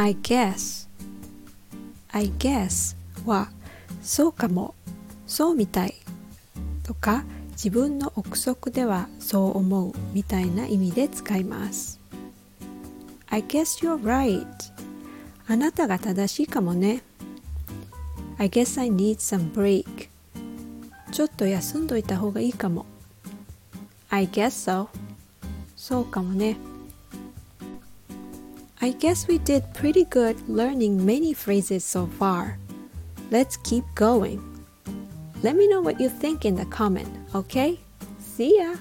I guess. I guess はそうかも。そうみたい。とか自分の憶測ではそう思うみたいな意味で使います。I guess you're right. あなたが正しいかもね。I guess I need some break. ちょっと休んどいた方がいいかも。I guess so. そうかもね。I guess we did pretty good learning many phrases so far. Let's keep going. Let me know what you think in the comment, okay? See ya!